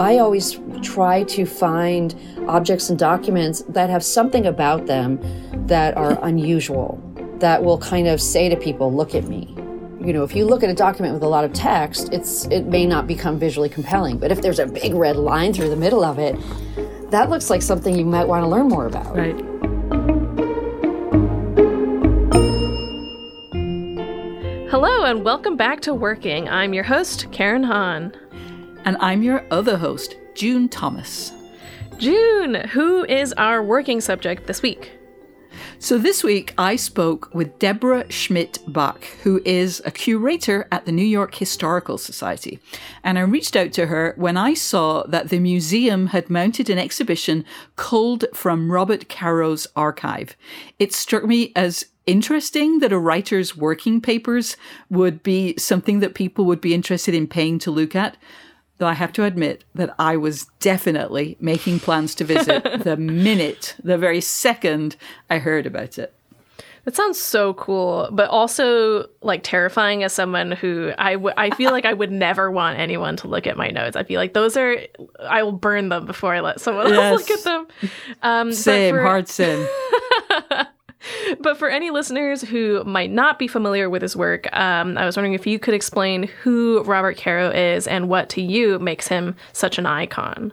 I always try to find objects and documents that have something about them that are unusual, that will kind of say to people, look at me. You know, if you look at a document with a lot of text, it's it may not become visually compelling. But if there's a big red line through the middle of it, that looks like something you might want to learn more about. Right. Hello and welcome back to Working. I'm your host, Karen Han. And I'm your other host, June Thomas. June, who is our working subject this week? So this week I spoke with Deborah Schmidt Bach, who is a curator at the New York Historical Society. And I reached out to her when I saw that the museum had mounted an exhibition culled from Robert Caro's archive. It struck me as interesting that a writer's working papers would be something that people would be interested in paying to look at though I have to admit that I was definitely making plans to visit the minute, the very second I heard about it. That sounds so cool, but also like terrifying as someone who I, w- I feel like I would never want anyone to look at my notes. I feel like those are, I will burn them before I let someone Yes. else look at them. Um, Same, for- hard sin. But for any listeners who might not be familiar with his work, um, I was wondering if you could explain who Robert Caro is and what to you makes him such an icon.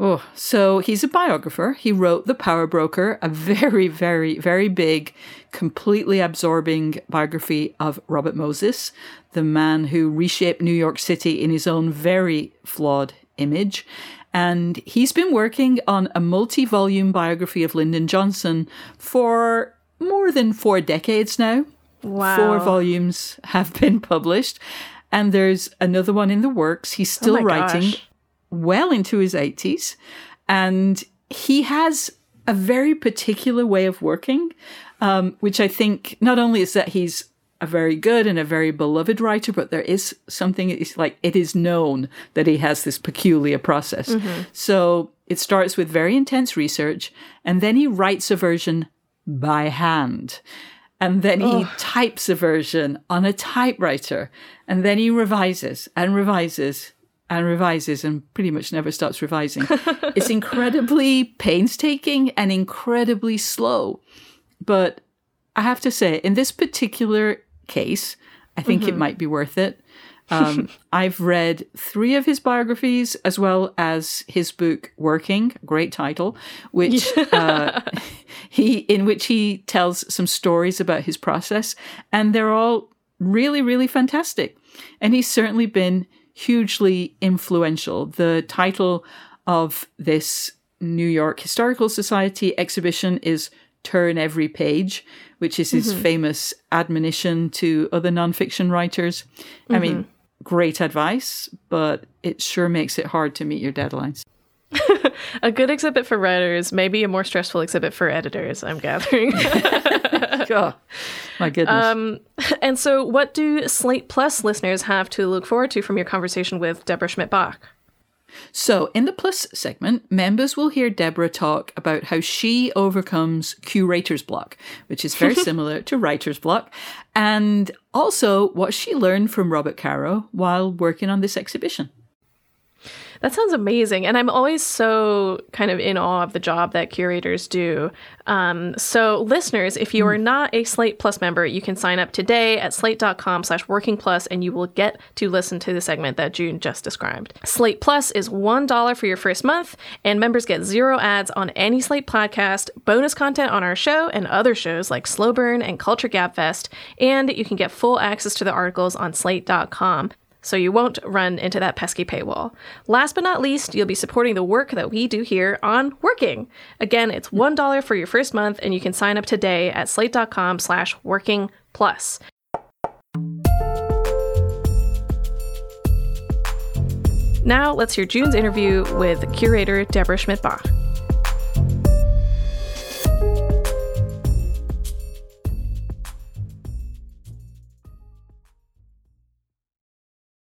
Oh, so he's a biographer. He wrote The Power Broker, a very, very, very big, completely absorbing biography of Robert Moses, the man who reshaped New York City in his own very flawed image. And he's been working on a multi volume biography of Lyndon Johnson for more than four decades now. Wow. Four volumes have been published. And there's another one in the works. He's still Oh writing gosh. well into his 80s. And he has a very particular way of working, um, which I think not only is that he's a very good and a very beloved writer, but there is something, it's like it is known that he has this peculiar process. Mm-hmm. So it starts with very intense research, and then he writes a version by hand. And then he types a version on a typewriter. And then he revises and revises and revises and pretty much never stops revising. it's incredibly painstaking and incredibly slow. But I have to say, in this particular case, I think it might be worth it. Um, I've read three of his biographies as well as his book Working, great title, which uh, he in which he tells some stories about his process, and they're all really, really fantastic. And he's certainly been hugely influential. The title of this New York Historical Society exhibition is Turn Every Page, which is his famous admonition to other nonfiction writers. I mean, great advice, but it sure makes it hard to meet your deadlines. A good exhibit for writers, maybe a more stressful exhibit for editors, I'm gathering. oh, my goodness. um, and so, what do Slate Plus listeners have to look forward to from your conversation with Deborah Schmidt Bach? So, in the Plus segment, members will hear Deborah talk about how she overcomes curator's block, which is very similar to writer's block, and also what she learned from Robert Caro while working on this exhibition. That sounds amazing. And I'm always so kind of in awe of the job that curators do. Um, so, listeners, if you are not a Slate Plus member, you can sign up today at slate.com slash working plus and you will get to listen to the segment that June just described. Slate Plus is $1 for your first month, and members get zero ads on any Slate podcast, bonus content on our show and other shows like Slow Burn and Culture Gab Fest, and you can get full access to the articles on slate.com so you won't run into that pesky paywall. Last but not least, you'll be supporting the work that we do here on Working. Again, it's $1 for your first month, and you can sign up today at slate.com slash working plus. Now, let's hear June's interview with curator Deborah Schmidt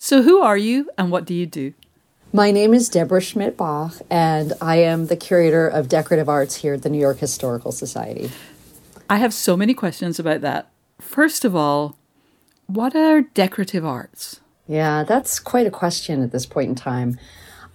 So, who are you and what do you do? My name is Deborah Schmidt Bach, and I am the curator of decorative arts here at the New York Historical Society. I have so many questions about that. First of all, what are decorative arts? Yeah, that's quite a question at this point in time.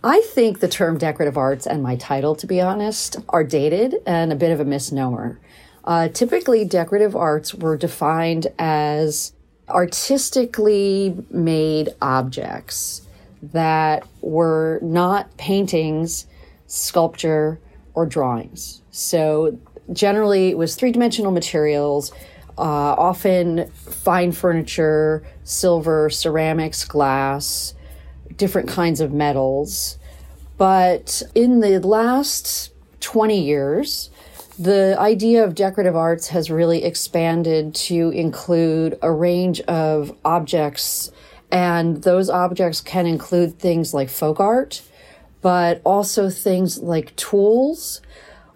I think the term decorative arts and my title, to be honest, are dated and a bit of a misnomer. Uh, typically, decorative arts were defined as artistically made objects that were not paintings, sculpture, or drawings. So generally, it was three dimensional materials, uh, often fine furniture, silver, ceramics, glass, different kinds of metals. But in the last 20 years, the idea of decorative arts has really expanded to include a range of objects, and those objects can include things like folk art, but also things like tools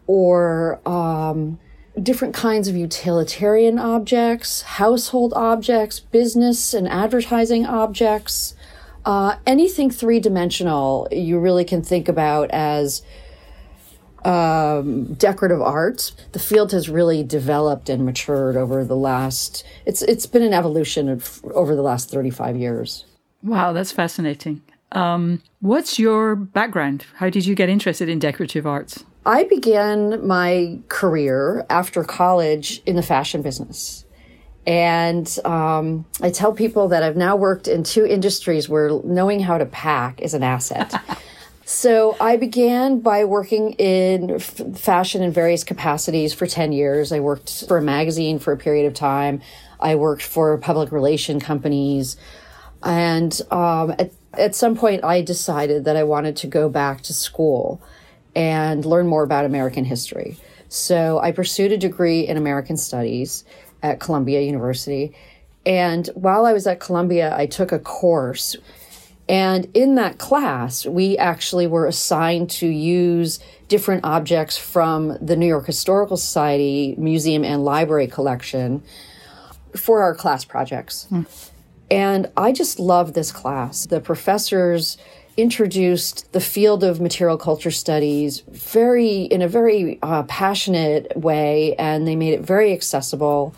or um, different kinds of utilitarian objects, household objects, business and advertising objects. Uh, anything three dimensional, you really can think about as um, decorative art. The field has really developed and matured over the last. It's it's been an evolution of over the last thirty five years. Wow, that's fascinating. Um, what's your background? How did you get interested in decorative arts? I began my career after college in the fashion business. And um, I tell people that I've now worked in two industries where knowing how to pack is an asset. So I began by working in f- fashion in various capacities for 10 years. I worked for a magazine for a period of time. I worked for public relation companies. And um, at, at some point, I decided that I wanted to go back to school and learn more about American history. So I pursued a degree in American Studies at Columbia University. And while I was at Columbia, I took a course and in that class, we actually were assigned to use different objects from the New York Historical Society Museum and Library collection for our class projects. Mm. And I just love this class. The professors introduced the field of material culture studies very in a very uh, passionate way and they made it very accessible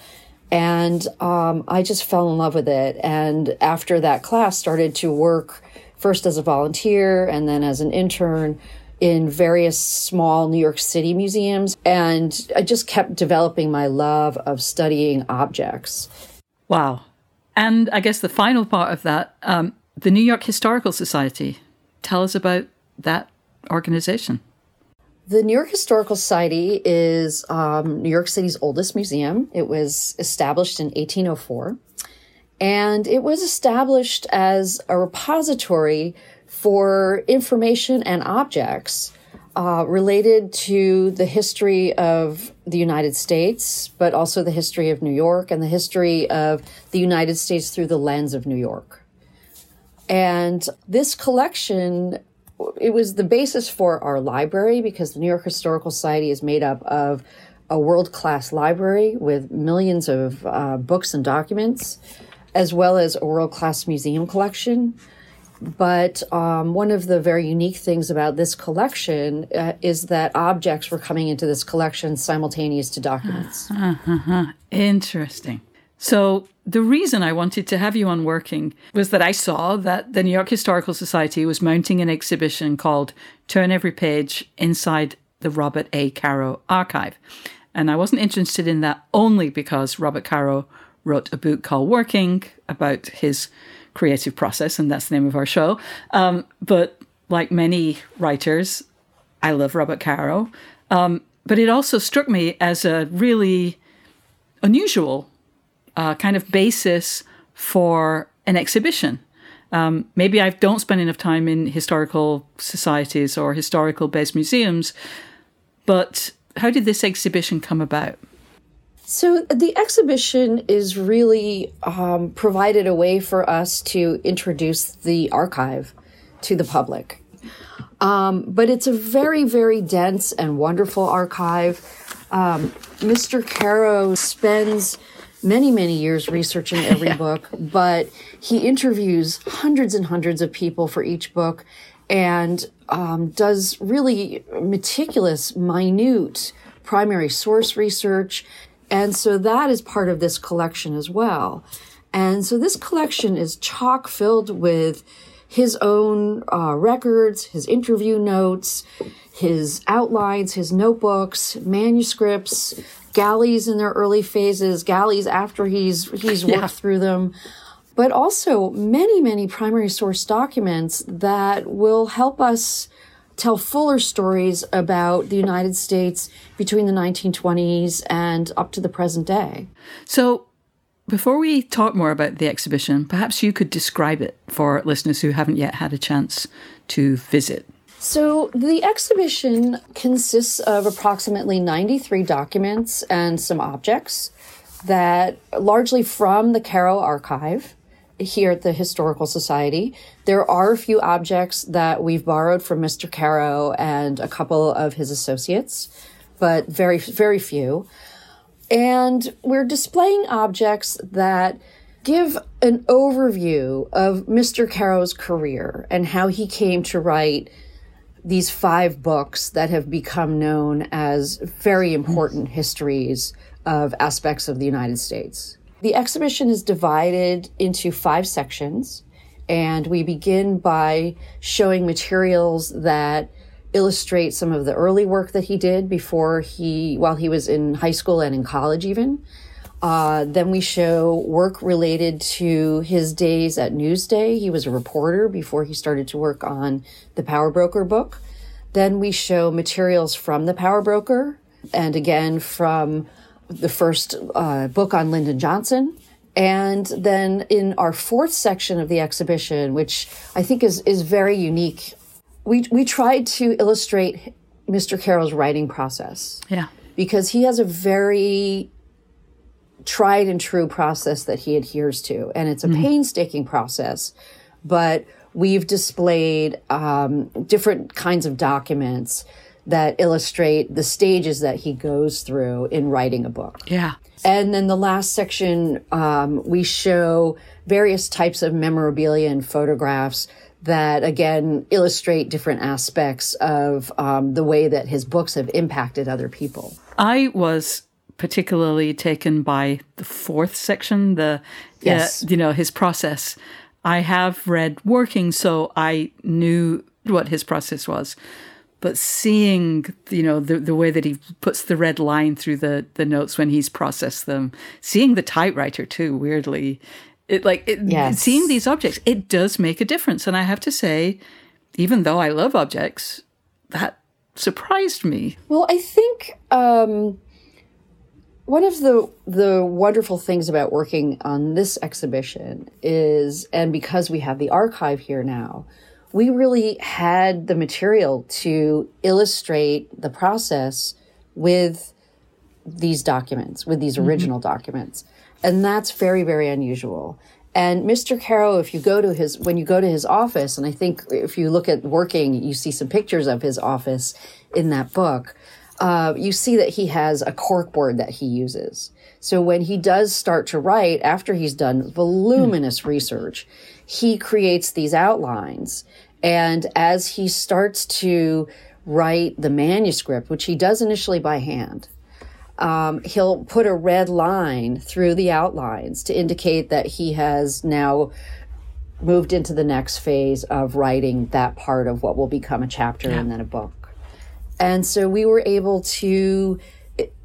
and um, I just fell in love with it. And after that class, started to work first as a volunteer and then as an intern in various small New York City museums. And I just kept developing my love of studying objects. Wow. And I guess the final part of that, um, the New York Historical Society. Tell us about that organization. The New York Historical Society is um, New York City's oldest museum. It was established in 1804, and it was established as a repository for information and objects uh, related to the history of the United States, but also the history of New York and the history of the United States through the lens of New York. And this collection it was the basis for our library because the New York Historical Society is made up of a world class library with millions of uh, books and documents, as well as a world class museum collection. But um, one of the very unique things about this collection uh, is that objects were coming into this collection simultaneous to documents. Interesting. So, the reason I wanted to have you on working was that I saw that the New York Historical Society was mounting an exhibition called Turn Every Page Inside the Robert A. Caro Archive. And I wasn't interested in that only because Robert Caro wrote a book called Working about his creative process, and that's the name of our show. Um, but like many writers, I love Robert Caro. Um, but it also struck me as a really unusual uh, kind of basis for an exhibition. Um, maybe I don't spend enough time in historical societies or historical based museums, but how did this exhibition come about? So the exhibition is really um, provided a way for us to introduce the archive to the public. Um, but it's a very, very dense and wonderful archive. Um, Mr. Caro spends many, many years researching every yeah. book, but he interviews hundreds and hundreds of people for each book and um, does really meticulous, minute primary source research. And so that is part of this collection as well. And so this collection is chock filled with his own uh, records, his interview notes, his outlines, his notebooks, manuscripts, galleys in their early phases, galleys after he's he's worked yeah. through them, but also many many primary source documents that will help us tell fuller stories about the United States between the 1920s and up to the present day. So before we talk more about the exhibition, perhaps you could describe it for listeners who haven't yet had a chance to visit. So, the exhibition consists of approximately 93 documents and some objects that largely from the Caro archive here at the Historical Society. There are a few objects that we've borrowed from Mr. Caro and a couple of his associates, but very, very few. And we're displaying objects that give an overview of Mr. Caro's career and how he came to write these five books that have become known as very important histories of aspects of the United States. The exhibition is divided into five sections, and we begin by showing materials that illustrate some of the early work that he did before he, while he was in high school and in college, even. Uh, then we show work related to his days at Newsday. He was a reporter before he started to work on the Power Broker book. Then we show materials from the Power Broker and again from the first uh, book on Lyndon Johnson. And then in our fourth section of the exhibition, which I think is, is very unique, we, we tried to illustrate Mr. Caro's writing process. Yeah. Because he has a very tried and true process that he adheres to. And it's a mm-hmm. painstaking process, but we've displayed um, different kinds of documents that illustrate the stages that he goes through in writing a book. Yeah. And then the last section, um, we show various types of memorabilia and photographs that again illustrate different aspects of um, the way that his books have impacted other people. I was particularly taken by the fourth section, the yes. Uh, you know his process. I have read Working, so I knew what his process was. But seeing, you know, the, the way that he puts the red line through the, the notes when he's processed them, seeing the typewriter too, weirdly, it like it, yes. seeing these objects, it does make a difference. And I have to say, even though I love objects, that surprised me. Well, I think um, one of the the wonderful things about working on this exhibition is and because we have the archive here now we really had the material to illustrate the process with these documents with these mm-hmm. original mm-hmm. documents and that's very very unusual And Mr. Caro, if you go to his, when you go to his office, and I think if you look at working, you see some pictures of his office in that book, uh, you see that he has a corkboard that he uses. So when he does start to write, after he's done voluminous research, he creates these outlines. And as he starts to write the manuscript, which he does initially by hand, um, he'll put a red line through the outlines to indicate that he has now moved into the next phase of writing that part of what will become a chapter yeah. and then a book. And so we were able to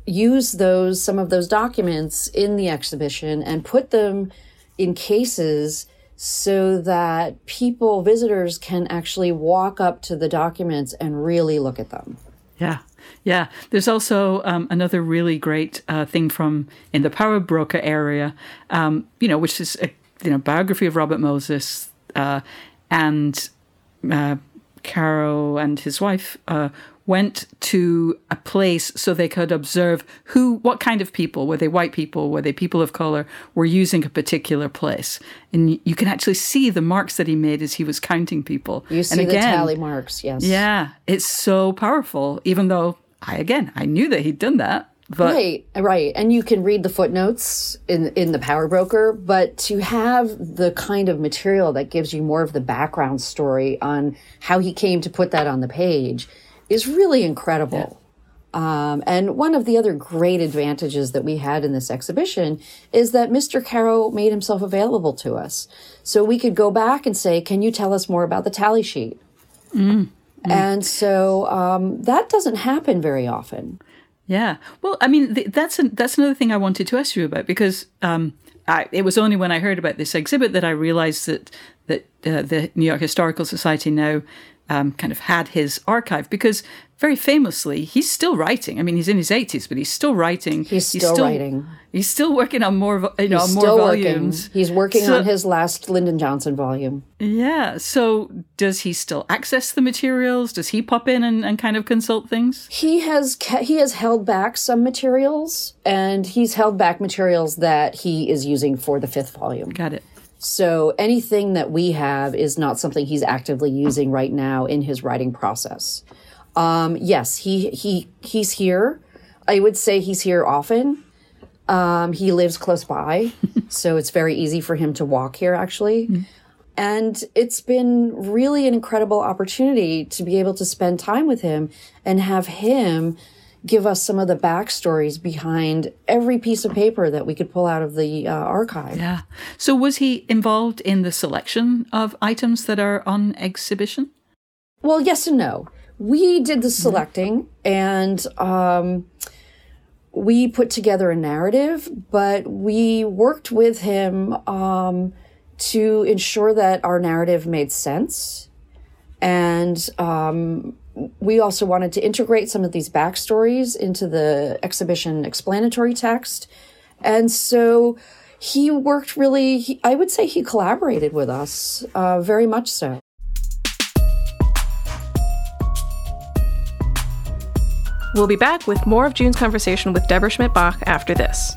use those some of those documents in the exhibition and put them in cases so that people visitors can actually walk up to the documents and really look at them. Yeah. Yeah. There's also um, another really great uh, thing from in the power broker area um, you know which is a you know biography of robert moses uh, and uh, caro and his wife uh, went to a place so they could observe who, what kind of people, were they white people, were they people of color, were using a particular place. And you can actually see the marks that he made as he was counting people. You see and again, the tally marks, yes. Yeah, it's so powerful, even though I, again, I knew that he'd done that. But right, right, and you can read the footnotes in in the Power Broker, but to have the kind of material that gives you more of the background story on how he came to put that on the page is really incredible. Yeah. Um, and one of the other great advantages that we had in this exhibition is that Mr. Caro made himself available to us. So we could go back and say, Can you tell us more about the tally sheet? Mm. Mm. And so um, that doesn't happen very often. Yeah. Well, I mean, th- that's a, that's another thing I wanted to ask you about because um, I, it was only when I heard about this exhibit that I realized that that uh, the New York Historical Society now um, kind of had his archive because very famously he's still writing. I mean, he's in his eighties, but he's still writing. He's still, he's still, writing. He's still working on more, you know, more volumes. Working. He's working so, on his last Lyndon Johnson volume. Yeah. So does he still access the materials? Does he pop in and, and kind of consult things? He has he has held back some materials, and he's held back materials that he is using for the fifth volume. Got it. So anything that we have is not something he's actively using right now in his writing process. Um, yes, he he he's here. I would say he's here often. Um, he lives close by, so it's very easy for him to walk here. Actually. Mm-hmm. And it's been really an incredible opportunity to be able to spend time with him and have him give us some of the backstories behind every piece of paper that we could pull out of the uh, archive. Yeah. So, was he involved in the selection of items that are on exhibition? Well, yes and no. We did the selecting and um, we put together a narrative, but we worked with him um, to ensure that our narrative made sense and um, we also wanted to integrate some of these backstories into the exhibition explanatory text. And so he worked really, he, I would say he collaborated with us uh, very much so. We'll be back with more of June's conversation with Deborah Schmidt Bach after this.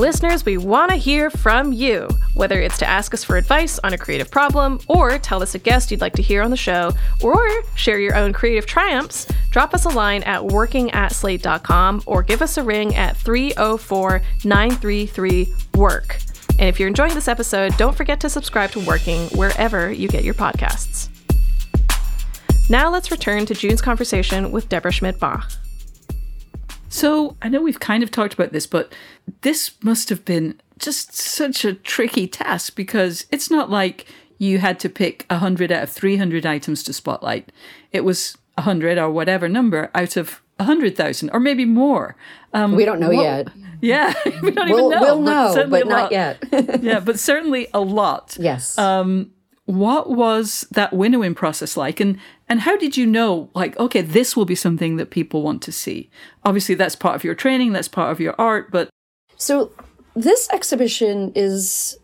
Listeners, we want to hear from you. Whether it's to ask us for advice on a creative problem, or tell us a guest you'd like to hear on the show, or share your own creative triumphs, drop us a line at working at slate.com or give us a ring at 304 933 WORK. And if you're enjoying this episode, don't forget to subscribe to Working wherever you get your podcasts. Now let's return to June's conversation with Deborah Schmidt Bach. So I know we've kind of talked about this, but this must have been just such a tricky task because it's not like you had to pick 100 out of 300 items to spotlight. It was 100 or whatever number out of 100,000 or maybe more. Um, we don't know yet. Yeah, we don't We'll, even know. we'll know, certainly but not yet. yeah, but certainly a lot. yes. What was that winnowing process like, and and how did you know, like, okay, this will be something that people want to see? Obviously, that's part of your training, that's part of your art, but So this exhibition is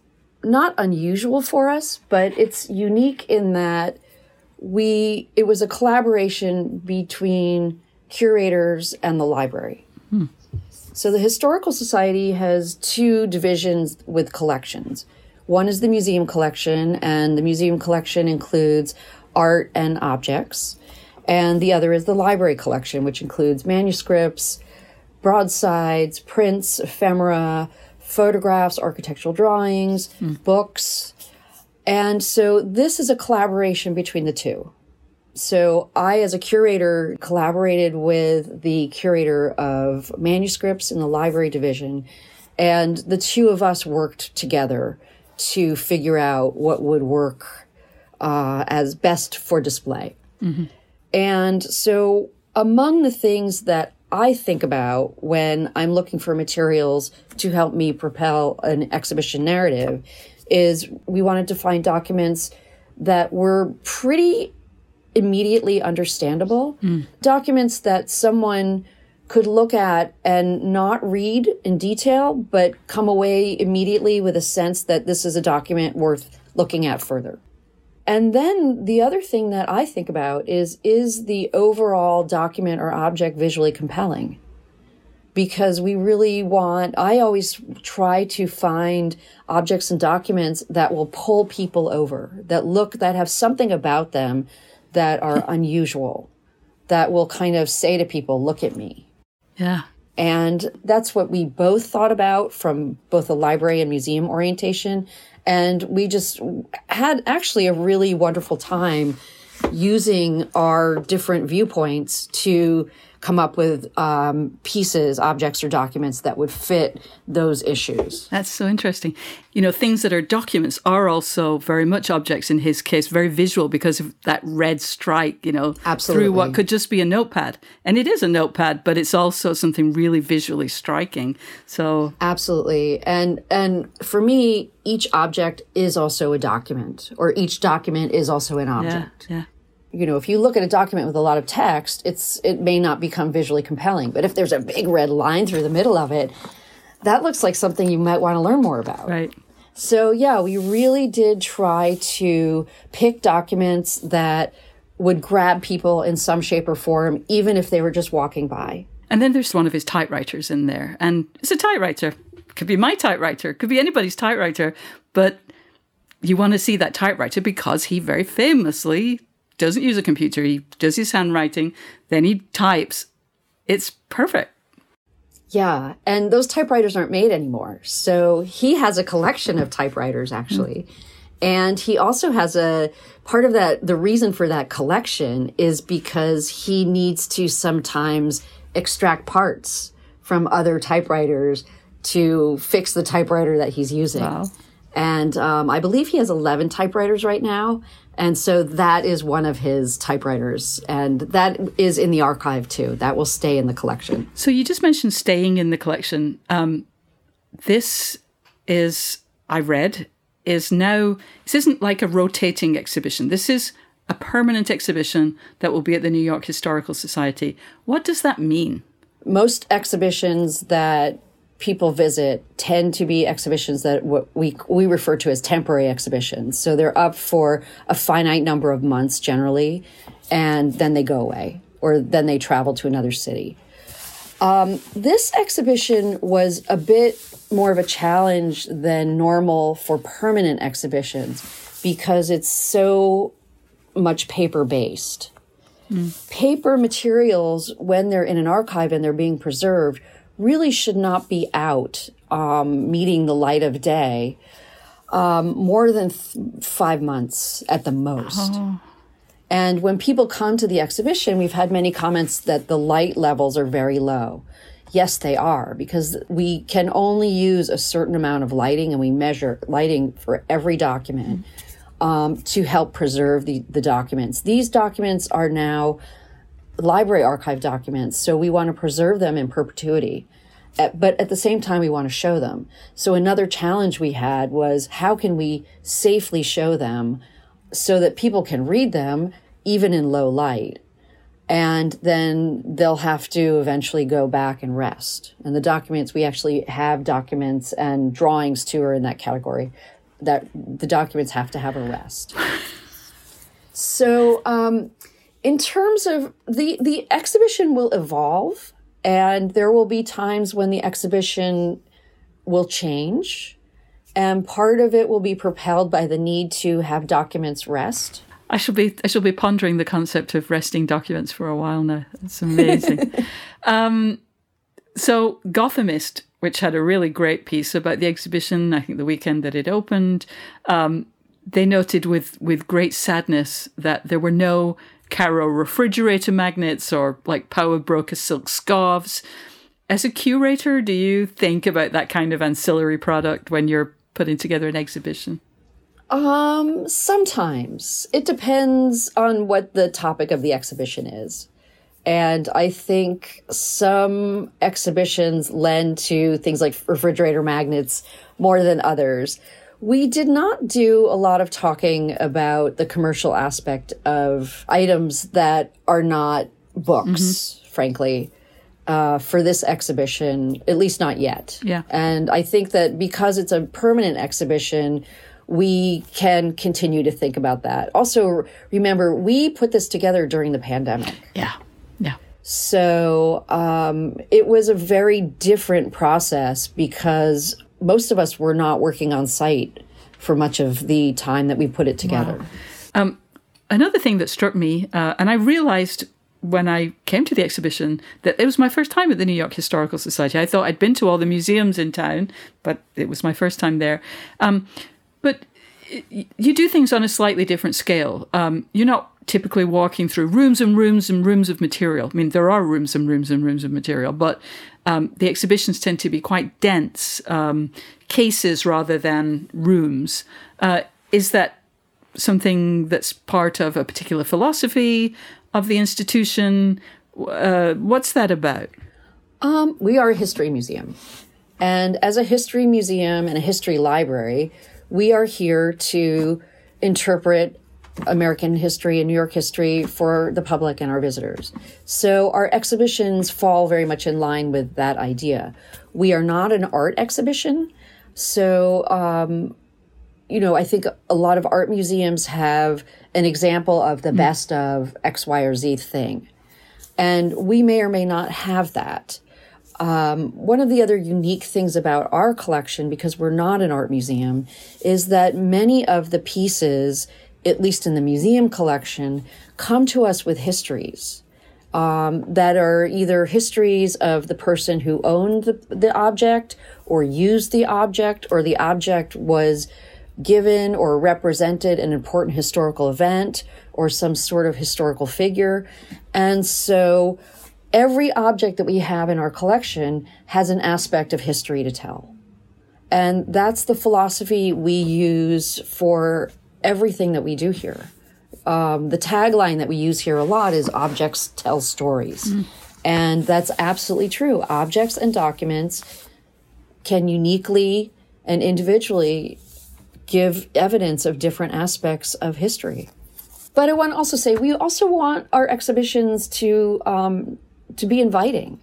not unusual for us, but it's unique in that we it was a collaboration between curators and the library. Hmm. So the Historical Society has two divisions with collections. One is the museum collection, and the museum collection includes art and objects. And the other is the library collection, which includes manuscripts, broadsides, prints, ephemera, photographs, architectural drawings, hmm. books. And so this is a collaboration between the two. So I, as a curator, collaborated with the curator of manuscripts in the library division, and the two of us worked together to figure out what would work uh, as best for display. And so, among the things that I think about when I'm looking for materials to help me propel an exhibition narrative is we wanted to find documents that were pretty immediately understandable, documents that someone could look at and not read in detail, but come away immediately with a sense that this is a document worth looking at further. And then the other thing that I think about is is the overall document or object visually compelling? Because we really want, I always try to find objects and documents that will pull people over, that look, that have something about them that are unusual, that will kind of say to people, look at me. yeah. And that's what we both thought about from both the library and museum orientation. And we just had actually a really wonderful time using our different viewpoints to come up with um, pieces, objects, or documents that would fit those issues. That's so interesting. You know, things that are documents are also very much objects in his case, very visual because of that red strike, you know, Absolutely. through what could just be a notepad. And it is a notepad, but it's also something really visually striking. So, Absolutely. And and for me, each object is also a document, or each document is also an yeah, object. yeah. You know, if you look at a document with a lot of text, it's it may not become visually compelling. But if there's a big red line through the middle of it, that looks like something you might want to learn more about. Right. So yeah, we really did try to pick documents that would grab people in some shape or form, even if they were just walking by. And then there's one of his typewriters in there. And it's a typewriter. Could be my typewriter, could be anybody's typewriter. But you want to see that typewriter because he very famously doesn't use a computer. He does his handwriting, then he types. It's perfect. Yeah, and those typewriters aren't made anymore. So he has a collection of typewriters actually. And he also has a part of that the reason for that collection is because he needs to sometimes extract parts from other typewriters to fix the typewriter that he's using. And um, I believe he has 11 typewriters right now. And so that is one of his typewriters. And that is in the archive too. That will stay in the collection. So you just mentioned staying in the collection. Um, this is, I read, is now, this isn't like a rotating exhibition. This is a permanent exhibition that will be at the New York Historical Society. What does that mean? most exhibitions that people visit tend to be exhibitions that what we we refer to as temporary exhibitions. So they're up for a finite number of months generally, and then they go away, or then they travel to another city. Um, this exhibition was a bit more of a challenge than normal for permanent exhibitions because it's so much paper based paper materials, when they're in an archive and they're being preserved, really should not be out um, meeting the light of day um, more than th- five months at the most. And when people come to the exhibition, we've had many comments that the light levels are very low. Yes, they are, because we can only use a certain amount of lighting and we measure lighting for every document um, to help preserve the, the documents. These documents are now library archive documents, so we want to preserve them in perpetuity. But at the same time, we want to show them. So another challenge we had was how can we safely show them so that people can read them even in low light? And then they'll have to eventually go back and rest. And the documents, we actually have documents and drawings too are in that category that the documents have to have a rest. So, um, in terms of the the exhibition will evolve, and there will be times when the exhibition will change, and part of it will be propelled by the need to have documents rest. I shall be I shall be pondering the concept of resting documents for a while now. It's amazing. um, so Gothamist, which had a really great piece about the exhibition, I think the weekend that it opened, um, they noted with with great sadness that there were no Caro refrigerator magnets or like Power Broker silk scarves. As a curator, do you think about that kind of ancillary product when you're putting together an exhibition? Um, sometimes it depends on what the topic of the exhibition is. And I think some exhibitions lend to things like refrigerator magnets more than others. We did not do a lot of talking about the commercial aspect of items that are not books, mm-hmm. frankly, uh, for this exhibition, at least not yet. Yeah. And I think that because it's a permanent exhibition, we can continue to think about that. Also, remember, we put this together during the pandemic. Yeah. Yeah. So um, it was a very different process because most of us were not working on site for much of the time that we put it together. Wow. Um, another thing that struck me, uh, and I realized when I came to the exhibition that it was my first time at the New York Historical Society. I thought I'd been to all the museums in town, but it was my first time there. Um, but you do things on a slightly different scale. Um, you're not typically walking through rooms and rooms and rooms of material. I mean, there are rooms and rooms and rooms of material, but um, the exhibitions tend to be quite dense um, cases rather than rooms. Uh, is that something that's part of a particular philosophy of the institution? Uh, what's that about? Um, we are a history museum. And as a history museum and a history library, we are here to interpret American history and New York history for the public and our visitors. So our exhibitions fall very much in line with that idea. We are not an art exhibition. So, um, you know, I think a lot of art museums have an example of the mm. best of X, Y, or Z thing. And we may or may not have that. Um, one of the other unique things about our collection, because we're not an art museum, is that many of the pieces at least in the museum collection, come to us with histories um, that are either histories of the person who owned the, the object or used the object, or the object was given or represented an important historical event or some sort of historical figure. And so every object that we have in our collection has an aspect of history to tell. And that's the philosophy we use for everything that we do here. Um, the tagline that we use here a lot is objects tell stories. Mm. And that's absolutely true. Objects and documents can uniquely and individually give evidence of different aspects of history. But I want to also say we also want our exhibitions to um, to be inviting.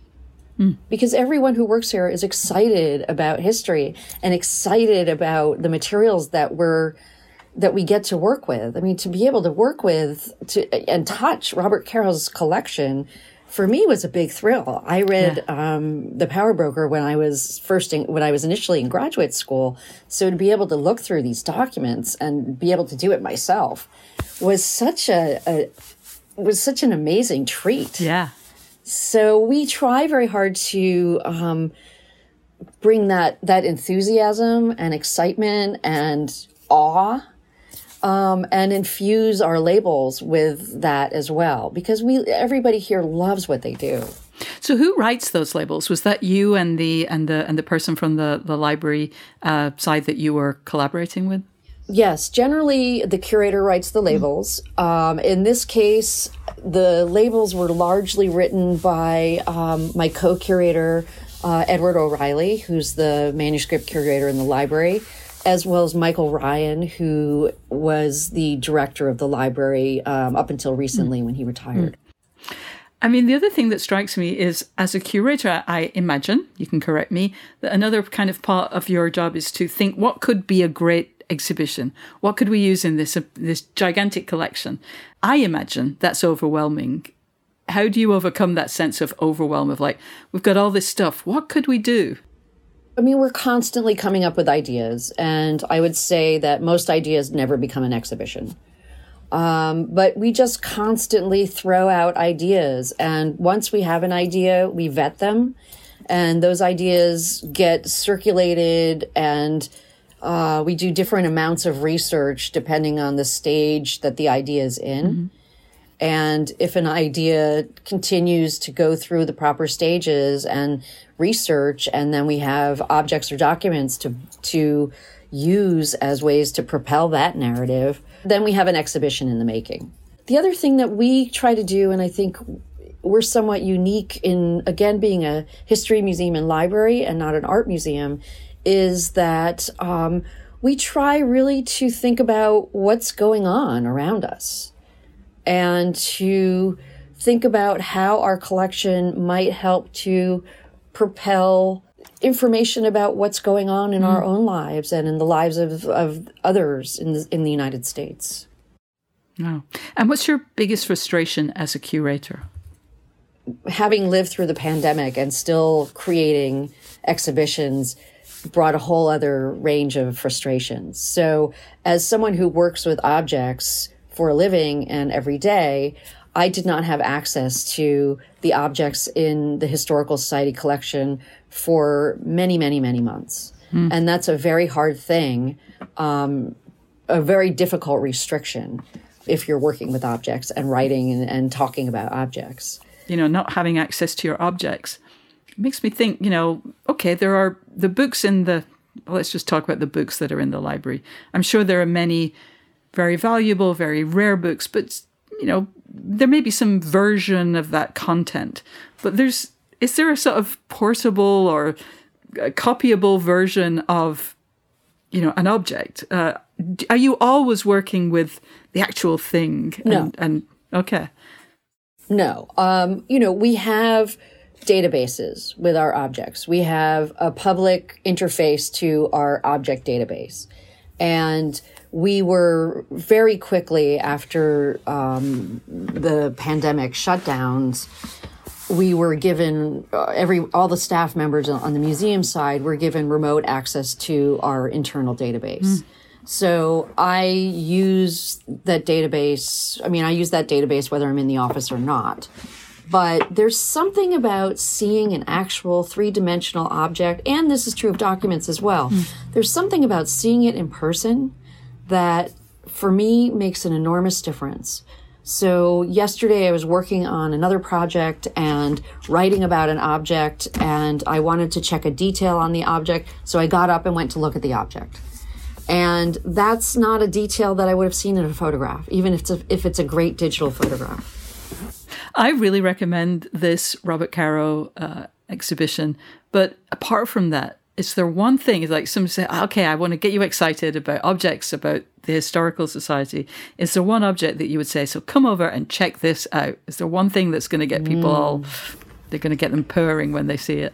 Mm. Because everyone who works here is excited about history and excited about the materials that we're that we get to work with. I mean, to be able to work with to and touch Robert Caro's collection for me was a big thrill. I read yeah. um, the Power Broker when I was first in, when I was initially in graduate school. So to be able to look through these documents and be able to do it myself was such a, a was such an amazing treat. Yeah. So we try very hard to um, bring that that enthusiasm and excitement and awe um, and infuse our labels with that as well. Because we everybody here loves what they do. So who writes those labels? Was that you and the and the and the person from the the library uh, side that you were collaborating with? Yes, generally the curator writes the labels. Um, in this case, the labels were largely written by um, my co curator, uh, Edward O'Reilly, who's the manuscript curator in the library, as well as Michael Ryan, who was the director of the library um, up until recently mm. when he retired. Mm. I mean, the other thing that strikes me is as a curator, I imagine, you can correct me, that another kind of part of your job is to think what could be a great exhibition? What could we use in this, uh, this gigantic collection? I imagine that's overwhelming. How do you overcome that sense of overwhelm of like, we've got all this stuff, what could we do? I mean, we're constantly coming up with ideas, and I would say that most ideas never become an exhibition. Um, but we just constantly throw out ideas. And once we have an idea, we vet them, and those ideas get circulated, and uh, we do different amounts of research depending on the stage that the idea is in. Mm-hmm. And if an idea continues to go through the proper stages and research, and then we have objects or documents to, to use as ways to propel that narrative, then we have an exhibition in the making. The other thing that we try to do, and I think we're somewhat unique in, again, being a history museum and library and not an art museum, is that um, we try really to think about what's going on around us and to think about how our collection might help to propel information about what's going on in mm. our own lives and in the lives of, of others in the, in the United States. Oh. And what's your biggest frustration as a curator? Having lived through the pandemic and still creating exhibitions brought a whole other range of frustrations. So, as someone who works with objects for a living and every day, I did not have access to the objects in the Historical Society collection for many, many, many months. Mm. And that's a very hard thing, um, a very difficult restriction if you're working with objects and writing and, and talking about objects. You know, not having access to your objects makes me think, you know, okay, there are the books in the, well, let's just talk about the books that are in the library. I'm sure there are many very valuable, very rare books, but, you know, there may be some version of that content. But there's, is there a sort of portable or copyable version of, you know, an object? Uh, are you always working with the actual thing? And, no. And, okay. No. Um, you know, we have databases with our objects. We have a public interface to our object database. And we were very quickly after um, the pandemic shutdowns, we were given uh, every all the staff members on the museum side were given remote access to our internal database. Mm. So I use that database. I mean, I use that database whether I'm in the office or not. But there's something about seeing an actual three dimensional object, and this is true of documents as well. Mm. There's something about seeing it in person that for me makes an enormous difference. So yesterday I was working on another project and writing about an object and I wanted to check a detail on the object. So I got up and went to look at the object. And that's not a detail that I would have seen in a photograph, even if it's a, if it's a great digital photograph. I really recommend this Robert Caro uh, exhibition. But apart from that, is there one thing? Is like some say, okay, I want to get you excited about objects about the historical society. Is there one object that you would say, so come over and check this out? Is there one thing that's going to get people mm. all? They're going to get them purring when they see it.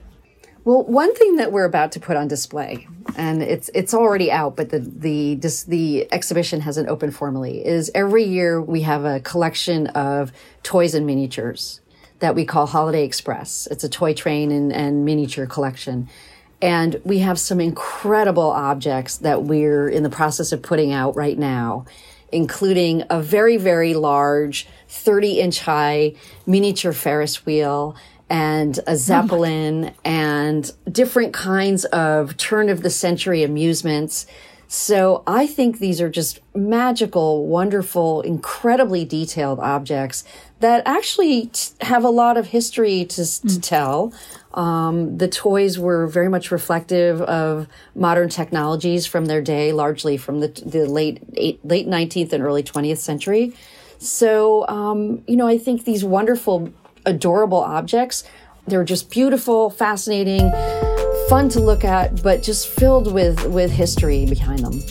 Well, one thing that we're about to put on display, and it's it's already out, but the the the exhibition hasn't opened formally, is every year we have a collection of toys and miniatures that we call Holiday Express. It's a toy train and, and miniature collection. And we have some incredible objects that we're in the process of putting out right now, including a very, very large 30 inch high miniature Ferris wheel and a oh Zeppelin oh and different kinds of turn of the century amusements. So I think these are just magical, wonderful, incredibly detailed objects that actually t- have a lot of history to, mm. to tell. Um, the toys were very much reflective of modern technologies from their day, largely from the, the late eight, late 19th and early 20th century. So, um, you know, I think these wonderful, adorable objects, they're just beautiful, fascinating, fun to look at, but just filled with, with history behind them.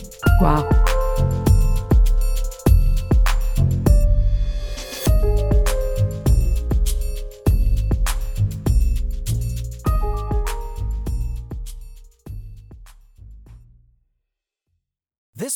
Wow.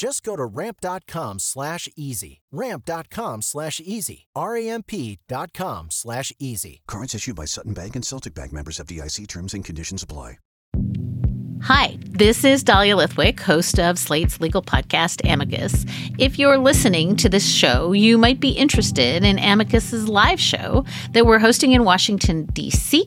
Just go to ramp.com slash easy. Ramp.com slash easy. R-A-M-P dot com slash easy. Cards issued by Sutton Bank and Celtic Bank members of FDIC terms and conditions apply. Hi, this is Dahlia Lithwick, host of Slate's legal podcast, Amicus. If you're listening to this show, you might be interested in Amicus's live show that we're hosting in Washington, D.C.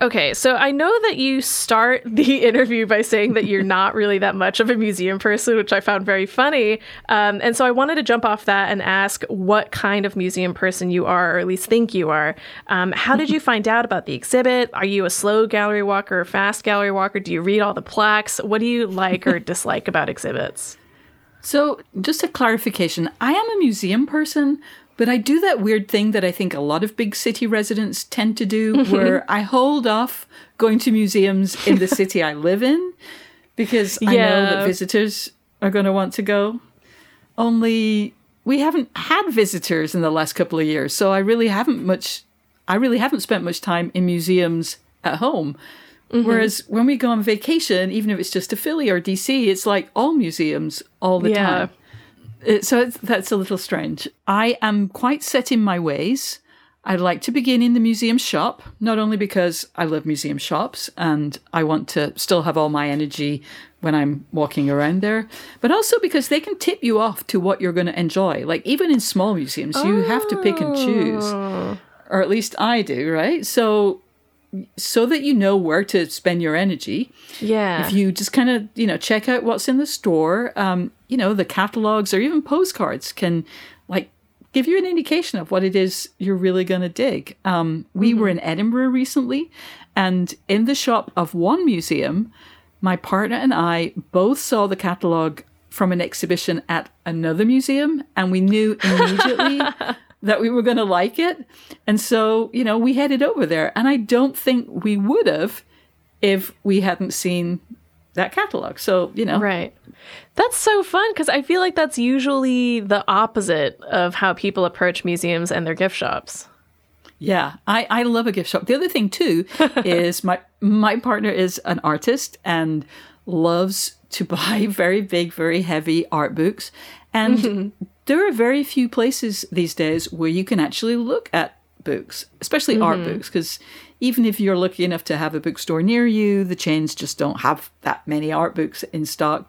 Okay, so I know that you start the interview by saying that you're not really that much of a museum person, which I found very funny. Um, and so I wanted to jump off that and ask what kind of museum person you are, or at least think you are. Um, how did you find out about the exhibit? Are you a slow gallery walker or fast gallery walker? Do you read all the plaques? What do you like or dislike about exhibits? So, just a clarification I am a museum person, but I do that weird thing that I think a lot of big city residents tend to do, mm-hmm. where I hold off going to museums in the city I live in because I know that visitors are going to want to go. Only we haven't had visitors in the last couple of years, so I really haven't much. I really haven't spent much time in museums at home. Mm-hmm. Whereas when we go on vacation, even if it's just to Philly or DC, it's like all museums all the Yeah. time. It- so that's a little strange. I am quite set in my ways. I'd like to begin in the museum shop, not only because I love museum shops and I want to still have all my energy when I'm walking around there, but also because they can tip you off to what you're going to enjoy. Like even in small museums, you have to pick and choose, or at least I do, right? So so that you know where to spend your energy Yeah. if you just kind of you know check out what's in the store um you know the catalogs or even postcards can like give you an indication of what it is you're really going to dig um we were in edinburgh recently and in the shop of one museum my partner and i both saw the catalog from an exhibition at another museum and we knew immediately that we were going to like it and so you know we headed over there and i don't think we would have if we hadn't seen that catalog. So, you know, Right. That's so fun because I feel like that's usually the opposite of how people approach museums and their gift shops. yeah, I, I love a gift shop. The other thing too is my my partner is an artist and loves to buy very big, very heavy art books. And mm-hmm. there are very few places these days where you can actually look at books, especially art mm-hmm. books, because even if you're lucky enough to have a bookstore near you, the chains just don't have that many art books in stock.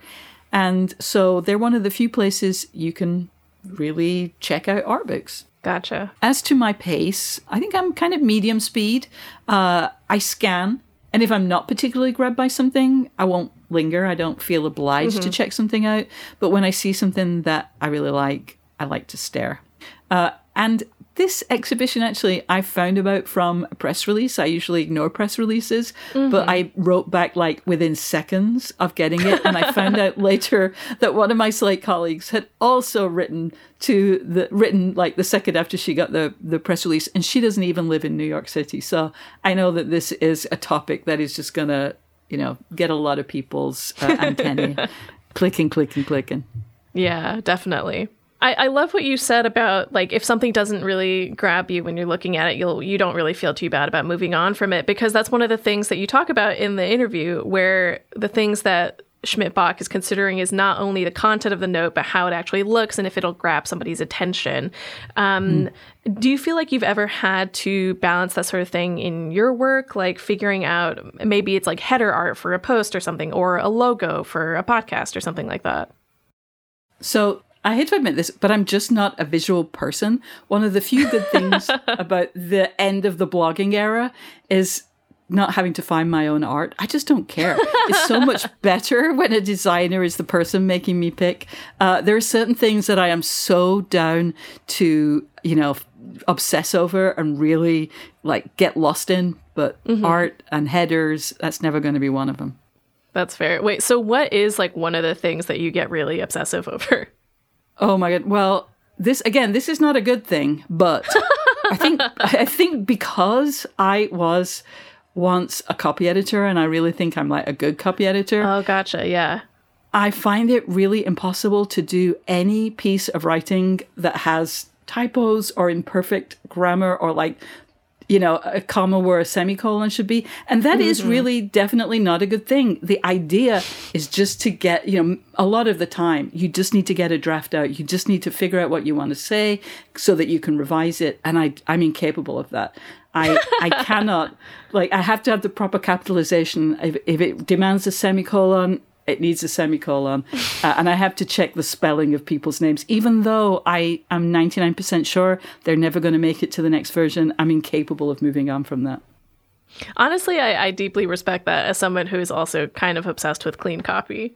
And so they're one of the few places you can really check out art books. Gotcha. As to my pace, I think I'm kind of medium speed. Uh, I scan, and if I'm not particularly grabbed by something, I won't linger. I don't feel obliged to check something out. But when I see something that I really like, I like to stare. Uh, and this exhibition actually I found about from a press release. I usually ignore press releases, but I wrote back like within seconds of getting it. And I found out later that one of my Slate colleagues had also written to the written like the second after she got the, the press release, and she doesn't even live in New York City. So I know that this is a topic that is just gonna, you know, get a lot of people's uh, antennae clicking, clicking, clicking. Yeah, definitely. I, I love what you said about like if something doesn't really grab you when you're looking at it, you'll you don't really feel too bad about moving on from it because that's one of the things that you talk about in the interview where the things that Schmidt Bach is considering is not only the content of the note, but how it actually looks and if it'll grab somebody's attention. Um, Do you feel like you've ever had to balance that sort of thing in your work, like figuring out maybe it's like header art for a post or something, or a logo for a podcast or something like that? So I hate to admit this, but I'm just not a visual person. One of the few good things about the end of the blogging era is not having to find my own art. I just don't care. It's so much better when a designer is the person making me pick. Uh, there are certain things that I am so down to, you know, obsess over and really like get lost in, but art and headers, that's never going to be one of them. That's fair. Wait, so what is like one of the things that you get really obsessive over? Oh my god. Well, this again, this is not a good thing, but I think I think because I was once a copy editor and I really think I'm like a good copy editor, Oh, gotcha. Yeah. I find it really impossible to do any piece of writing that has typos or imperfect grammar or like you know a comma where a semicolon should be. And that is mm-hmm. really definitely not a good thing. The idea is just to get you know a lot of the time you just need to get a draft out. You just need to figure out what you want to say so that you can revise it. And i i'm incapable of that. I I cannot like I have to have the proper capitalization. If, if it demands a semicolon, it needs a semicolon, uh, and I have to check the spelling of people's names. Even though I am ninety nine percent sure they're never going to make it to the next version, I'm incapable of moving on from that. Honestly, I, I deeply respect that as someone who is also kind of obsessed with clean copy.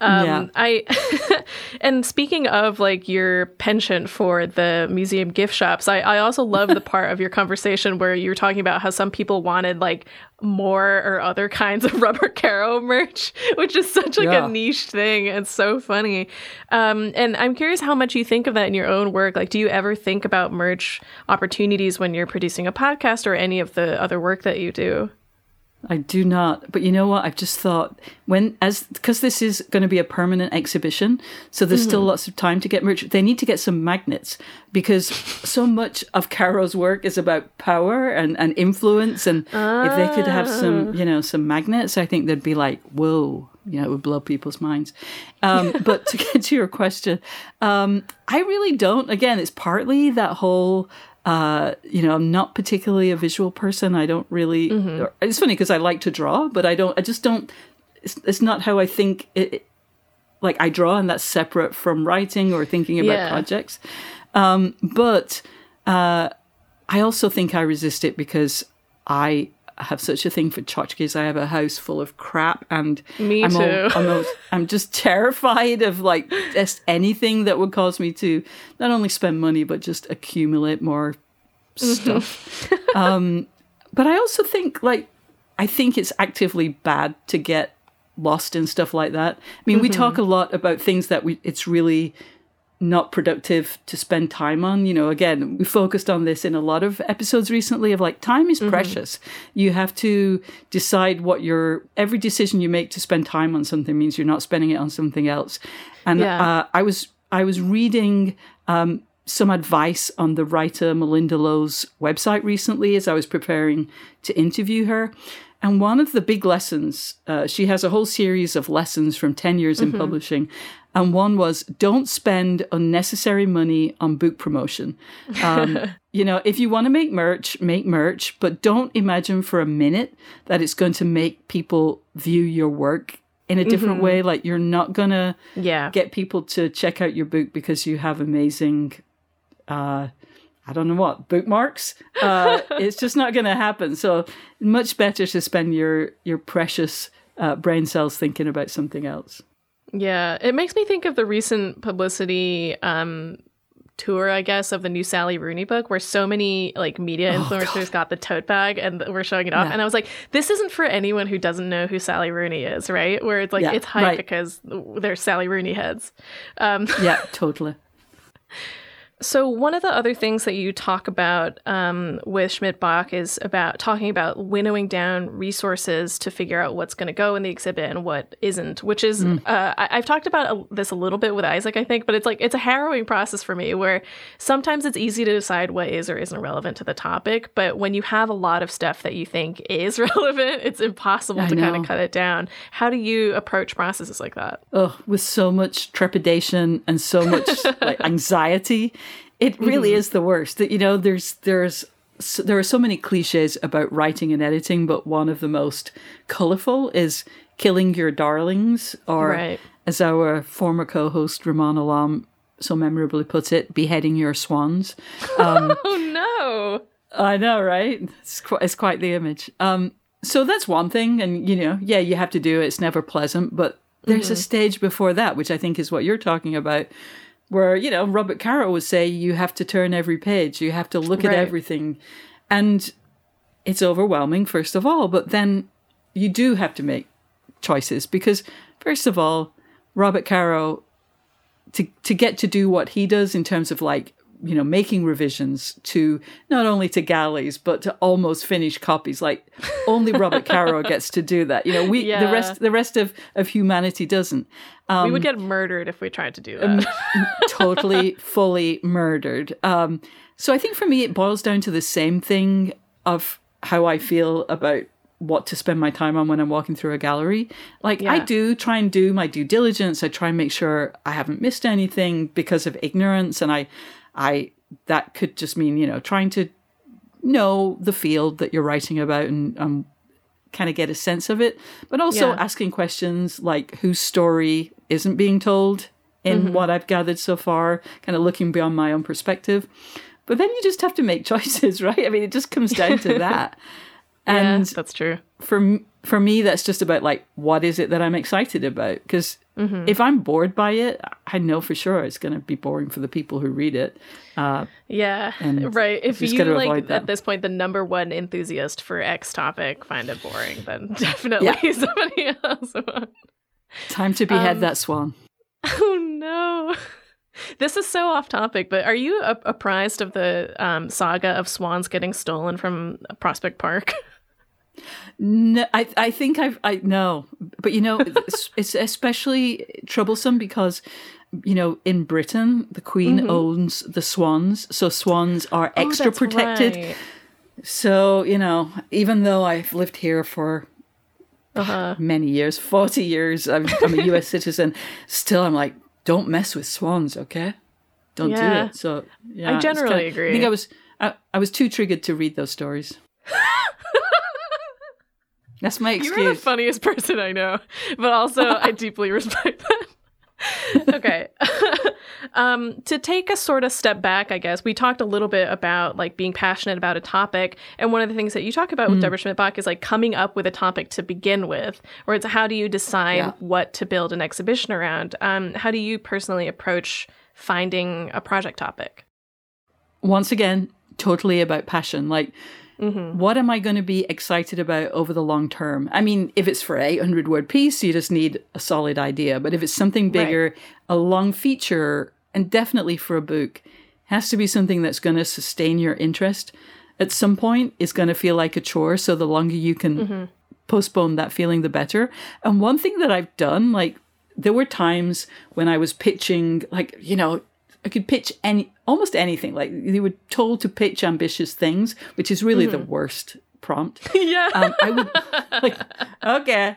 Um, Yeah. I and speaking of like your penchant for the museum gift shops, I, I also love the part of your conversation where you were talking about how some people wanted like more or other kinds of Robert Caro merch, which is such like Yeah. a niche thing. It's so funny. Um, and I'm curious how much you think of that in your own work. Like, do you ever think about merch opportunities when you're producing a podcast or any of the other work that you do? I do not. But you know what? I've just thought when as because this is going to be a permanent exhibition, so there's still lots of time to get merch. They need to get some magnets because so much of Caro's work is about power and, and influence. And if they could have some, you know, some magnets, I think they'd be like, whoa, you know, it would blow people's minds. Um, but to get to your question, um, I really don't. Again, it's partly that whole uh, you know, I'm not particularly a visual person. I don't really. It's funny because I like to draw, but I don't. I just don't. It's, it's not how I think. It, it- like I draw, and that's separate from writing or thinking about Yeah. projects. Um, but uh, I also think I resist it because I have such a thing for tchotchkes. I have a house full of crap, and Me I'm, too. I'm, al- I'm just terrified of like just anything that would cause me to not only spend money but just accumulate more stuff. um, but I also think like I think it's actively bad to get lost in stuff like that. I mean, we talk a lot about things that we it's really not productive to spend time on. You know, again, we focused on this in a lot of episodes recently of like time is precious. You have to decide what your every decision you make to spend time on something means you're not spending it on something else. And Yeah. uh, I was I was reading um, some advice on the writer Malinda Lo's website recently as I was preparing to interview her. And one of the big lessons, uh, she has a whole series of lessons from 10 years in publishing. And one was don't spend unnecessary money on book promotion. Um, you know, if you want to make merch, make merch, but don't imagine for a minute that it's going to make people view your work in a different way. Like you're not going to Yeah. get people to check out your book because you have amazing uh I don't know what bookmarks. Uh, it's just not going to happen. So much better to spend your your precious uh, brain cells thinking about something else. Yeah, it makes me think of the recent publicity um, tour, I guess, of the new Sally Rooney book, where so many like media influencers got the tote bag and were showing it off. Oh, Yeah. And I was like, this isn't for anyone who doesn't know who Sally Rooney is, right? Where it's like Yeah, it's hype right. because they're Sally Rooney heads. Um, Yeah, totally. So one of the other things that you talk about um, with Schmidt Bach is about talking about winnowing down resources to figure out what's going to go in the exhibit and what isn't. Which is uh, I- I've talked about a- this a little bit with Isaac, I think, but it's like it's a harrowing process for me where sometimes it's easy to decide what is or isn't relevant to the topic, but when you have a lot of stuff that you think is relevant, it's impossible I to kind of cut it down. How do you approach processes like that? Oh, with so much trepidation and so much like anxiety, it really mm-hmm. is the worst. That you know, there's there's so, there are so many cliches about writing and editing, but one of the most colorful is killing your darlings, or Right. as our former co-host Rumaan Alam so memorably puts it, beheading your swans. Um, oh no. I know, right? It's quite, it's quite the image. Um, so that's one thing, and you know, yeah, you have to do it. It's never pleasant, but there's a mm-hmm. stage before that, which I think is what you're talking about, where you know Robert Caro would say you have to turn every page, you have to look Right. at everything, and it's overwhelming first of all, but then you do have to make choices because first of all, Robert Caro to to get to do what he does in terms of like you know making revisions to not only to galleys but to almost finished copies. Like only robert caro gets to do that. You know we the rest the rest of of humanity doesn't. Um, we would get murdered if we tried to do that. totally fully murdered. Um so i think for me it boils down to the same thing of how i feel about what to spend my time on when i'm walking through a gallery. Like i do try and do my due diligence. I try and make sure i haven't missed anything because of ignorance. And i i that could just mean you know trying to know the field that you're writing about and um, kind of get a sense of it, but also Yeah. asking questions like whose story isn't being told in Mm-hmm. what I've gathered so far, kind of looking beyond my own perspective. But then you just have to make choices, right? I mean, it just comes down to that. And yeah, that's true. for for me, that's just about like what is it that I'm excited about? Because Mm-hmm. if I'm bored by it, I know for sure it's going to be boring for the people who read it. Uh, Yeah, And right. If you like at this point the number one enthusiast for X topic find it boring, then definitely Yeah. somebody else. won't. time to behead Um, that swan. Oh no. This is so off topic, but are you a- apprised of the um, saga of swans getting stolen from Prospect Park? No, I I think I've I know, but you know, it's, it's especially troublesome because you know in Britain the Queen owns the swans, so swans are Mm-hmm. Oh, extra protected. right. So you know, even though I've lived here for Uh-huh. many years, forty years, I'm, I'm a U.S. citizen. Still, I'm like, don't mess with swans, okay? Don't Yeah. do it. So yeah, it's generally kinda- agree. I think I was I, I was too triggered to read those stories. That's my excuse. You're the funniest person I know, but also I deeply respect that. okay. um, to take a sort of step back, I guess, we talked a little bit about like being passionate about a topic. And one of the things that you talk about with Deborah Schmidt Bach is like coming up with a topic to begin with, or it's how do you decide Yeah. what to build an exhibition around? Um, how do you personally approach finding a project topic? once again, totally about passion. Like, Mm-hmm. what am I going to be excited about over the long term? I mean, if it's for a 800 word piece, you just need a solid idea. But if it's something bigger, a long feature, and definitely for a book, has to be something that's going to sustain your interest. At some point, it's going to feel like a chore. So the longer you can mm-hmm. postpone that feeling, the better. And one thing that I've done, like, there were times when I was pitching, like, you know, I could pitch any almost anything. Like they were told to pitch ambitious things, which is really the worst prompt. yeah. Um, I would like okay.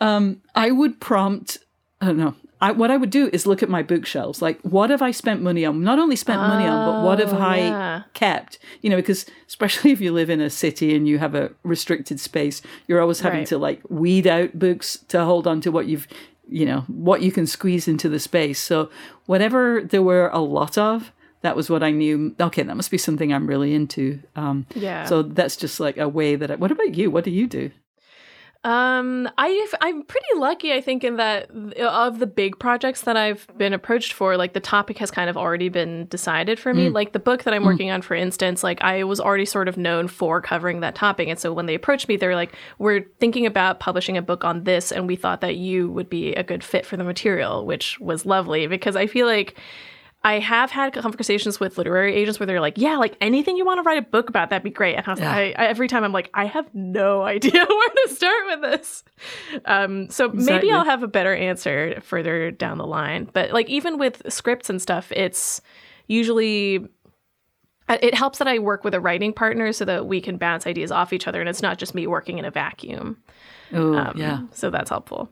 Um, I would prompt. I don't know. I, what I would do is look at my bookshelves. Like, what have I spent money on? Not only spent money on, but what have Oh, I yeah. kept? You know, because especially if you live in a city and you have a restricted space, you're always having Right. to like weed out books to hold on to what you've, you know, what you can squeeze into the space. So whatever there were a lot of, that was what I knew. Okay, that must be something I'm really into. Um, Yeah. So that's just like a way that. I, what about you? What do you do? Um, I I'm pretty lucky, I think, in that of the big projects that I've been approached for, like the topic has kind of already been decided for me. Like the book that I'm working on, for instance, like I was already sort of known for covering that topic, and so when they approached me, they're like, "We're thinking about publishing a book on this, and we thought that you would be a good fit for the material," which was lovely because I feel like. I have had conversations with literary agents where they're like, "Yeah, like anything you want to write a book about, that'd be great." And I was Yeah. I, I, every time I'm like, "I have no idea where to start with this." Um, so Exactly. maybe I'll have a better answer further down the line. But like even with scripts and stuff, it's usually uh, it helps that I work with a writing partner so that we can bounce ideas off each other, and it's not just me working in a vacuum. Oh, Um, yeah. So that's helpful.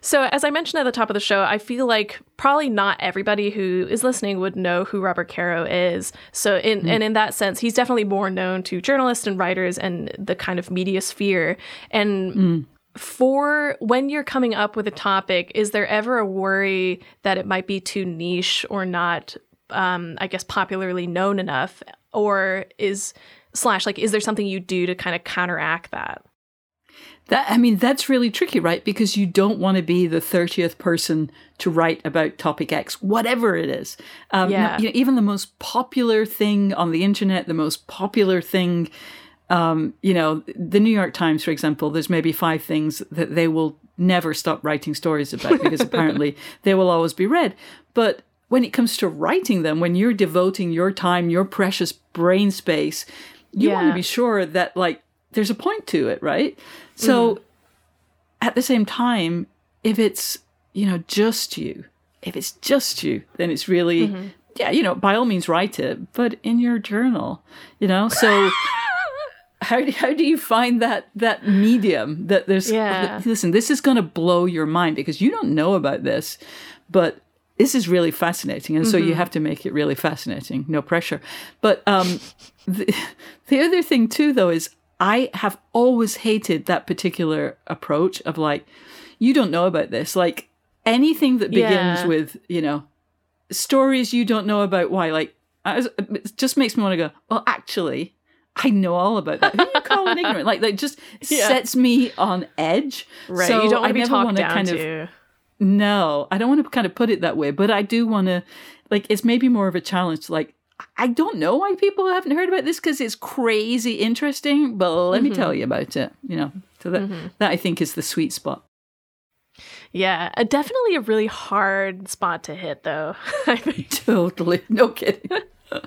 So, as I mentioned at the top of the show, I feel like probably not everybody who is listening would know who Robert Caro is. So, in and in that sense, he's definitely more known to journalists and writers and the kind of media sphere. And for when you're coming up with a topic, is there ever a worry that it might be too niche or not, um, I guess, popularly known enough? Or is slash like, is there something you do to kind of counteract that? That I mean, that's really tricky, right? Because you don't want to be the thirtieth person to write about topic X, whatever it is. Um, Yeah. you know, even the most popular thing on the internet, the most popular thing, um, you know, the New York Times, for example. There's maybe five things that they will never stop writing stories about because apparently they will always be read. But when it comes to writing them, when you're devoting your time, your precious brain space, you want to be sure that like there's a point to it, right? So mm-hmm. at the same time, if it's, you know, just you, if it's just you, then it's really, mm-hmm. yeah, you know, by all means write it, but in your journal, you know? So how, do- how do you find that, that medium that there's, Yeah. listen, this is going to blow your mind because you don't know about this, but this is really fascinating. And so you mm-hmm. have to make it really fascinating, no pressure. But um, the, the other thing too, though, is I have always hated that particular approach of like, you don't know about this. Like anything that begins Yeah. with, you know, stories you don't know about why, like, I was- it just makes me want to go, well, actually, I know all about that. Who are you calling ignorant? Like, like just Yeah. sets me on edge. Right. So you don't want I to be talked down kind of no, I don't want to kind of put it that way, but I do want to, like, it's maybe more of a challenge. to, Like, I don't know why people haven't heard about this because it's crazy interesting, but let me tell you about it. You know, so that that I think is the sweet spot. Yeah, uh, definitely a really hard spot to hit, though. I think. Totally, no kidding.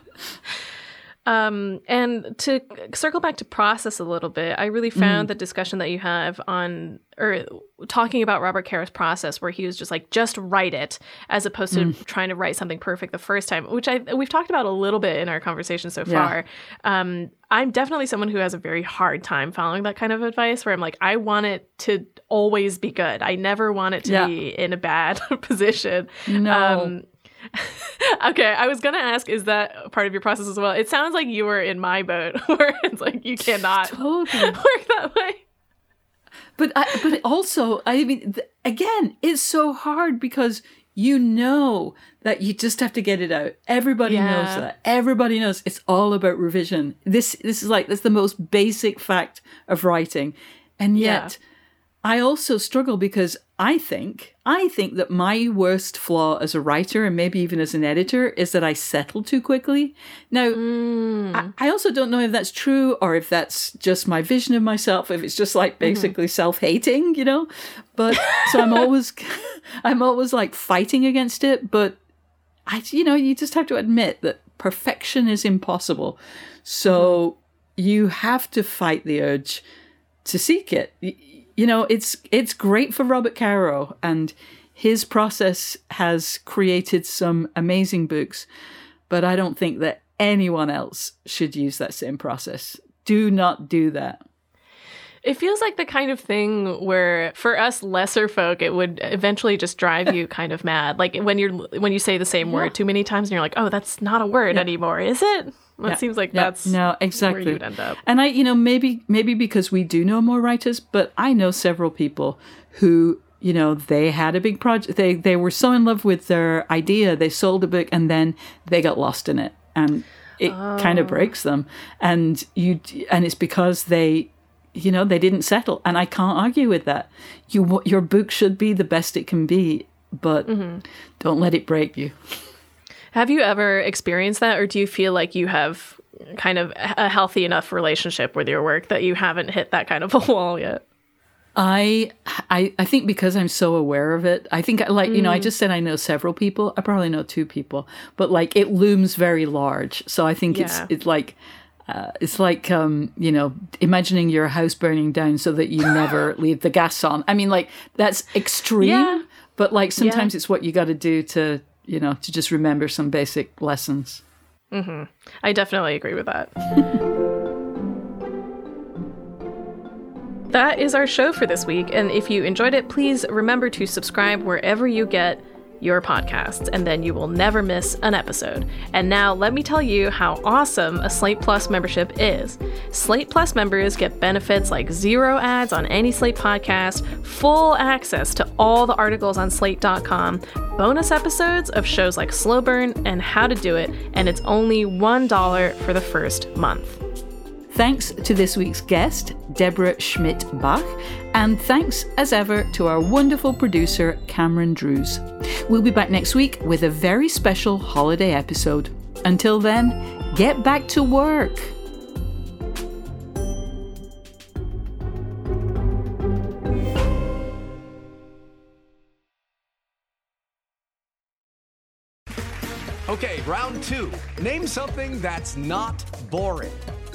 Um, and to circle back to process a little bit, I really found the discussion that you have on or talking about Robert Caro's process, where he was just like, just write it, as opposed to trying to write something perfect the first time, which I we've talked about a little bit in our conversation so Yeah. far. Um, I'm definitely someone who has a very hard time following that kind of advice, where I'm like, I want it to always be good. I never want it to Yeah. be in a bad position. No. Um, okay, I was gonna ask, is that part of your process as well? It sounds like you were in my boat, where it's like you cannot Totally. work that way. But I, but also, I mean, th- again, it's so hard because you know that you just have to get it out. Everybody knows that. Everybody knows it's all about revision. This this is like that's the most basic fact of writing, and Yeah. I also struggle because I think I think that my worst flaw as a writer and maybe even as an editor is that I settle too quickly. Now, hmm. I, I also don't know if that's true or if that's just my vision of myself, if it's just like mm-hmm. basically self-hating, you know. But so I'm always I'm always like fighting against it, but I you know, you just have to admit that perfection is impossible. So mm-hmm. you have to fight the urge to seek it. Y- You know, it's it's great for Robert Caro and his process has created some amazing books, but I don't think that anyone else should use that same process. Do not do that. It feels like the kind of thing where for us lesser folk it would eventually just drive you kind of mad. Like when you're when you say the same word too many times and you're like, "Oh, that's not a word anymore, is it?" Well, Yeah. It seems like Yeah. that's no exactly where you'd end up. and i you know maybe maybe because we do know more writers but i know several people who you know they had a big project they they were so in love with their idea they sold a book and then they got lost in it. And it kind of oh. breaks them. And you and it's because they you know they didn't settle. And i can't argue with that. You your book should be the best it can be but mm-hmm. don't let it break you Have you ever experienced that, or do you feel like you have kind of a healthy enough relationship with your work that you haven't hit that kind of a wall yet? I, I I think because I'm so aware of it, I think I like you know I Mm. just said I know several people. I probably know two people, but like it looms very large. So I think Yeah. it's it's like uh, it's like um you know imagining your house burning down so that you never leave the gas on. I mean like that's extreme, Yeah. but like sometimes it's what you got to do to you know to just remember some basic lessons. Mm-hmm. I definitely agree with that. That is our show for this week. And if you enjoyed it, please remember to subscribe wherever you get your podcasts, and then you will never miss an episode. And now, let me tell you how awesome a Slate Plus membership is. Slate Plus members get benefits like zero ads on any Slate podcast, full access to all the articles on slate.com, bonus episodes of shows like Slow Burn and How to Do It, and it's only $1 for the first month. Thanks to this week's guest, Deborah Schmidt Bach, and thanks as ever to our wonderful producer, Cameron Drews. We'll be back next week with a very special holiday episode. Until then, get back to work. Okay, round two. Name something that's not boring.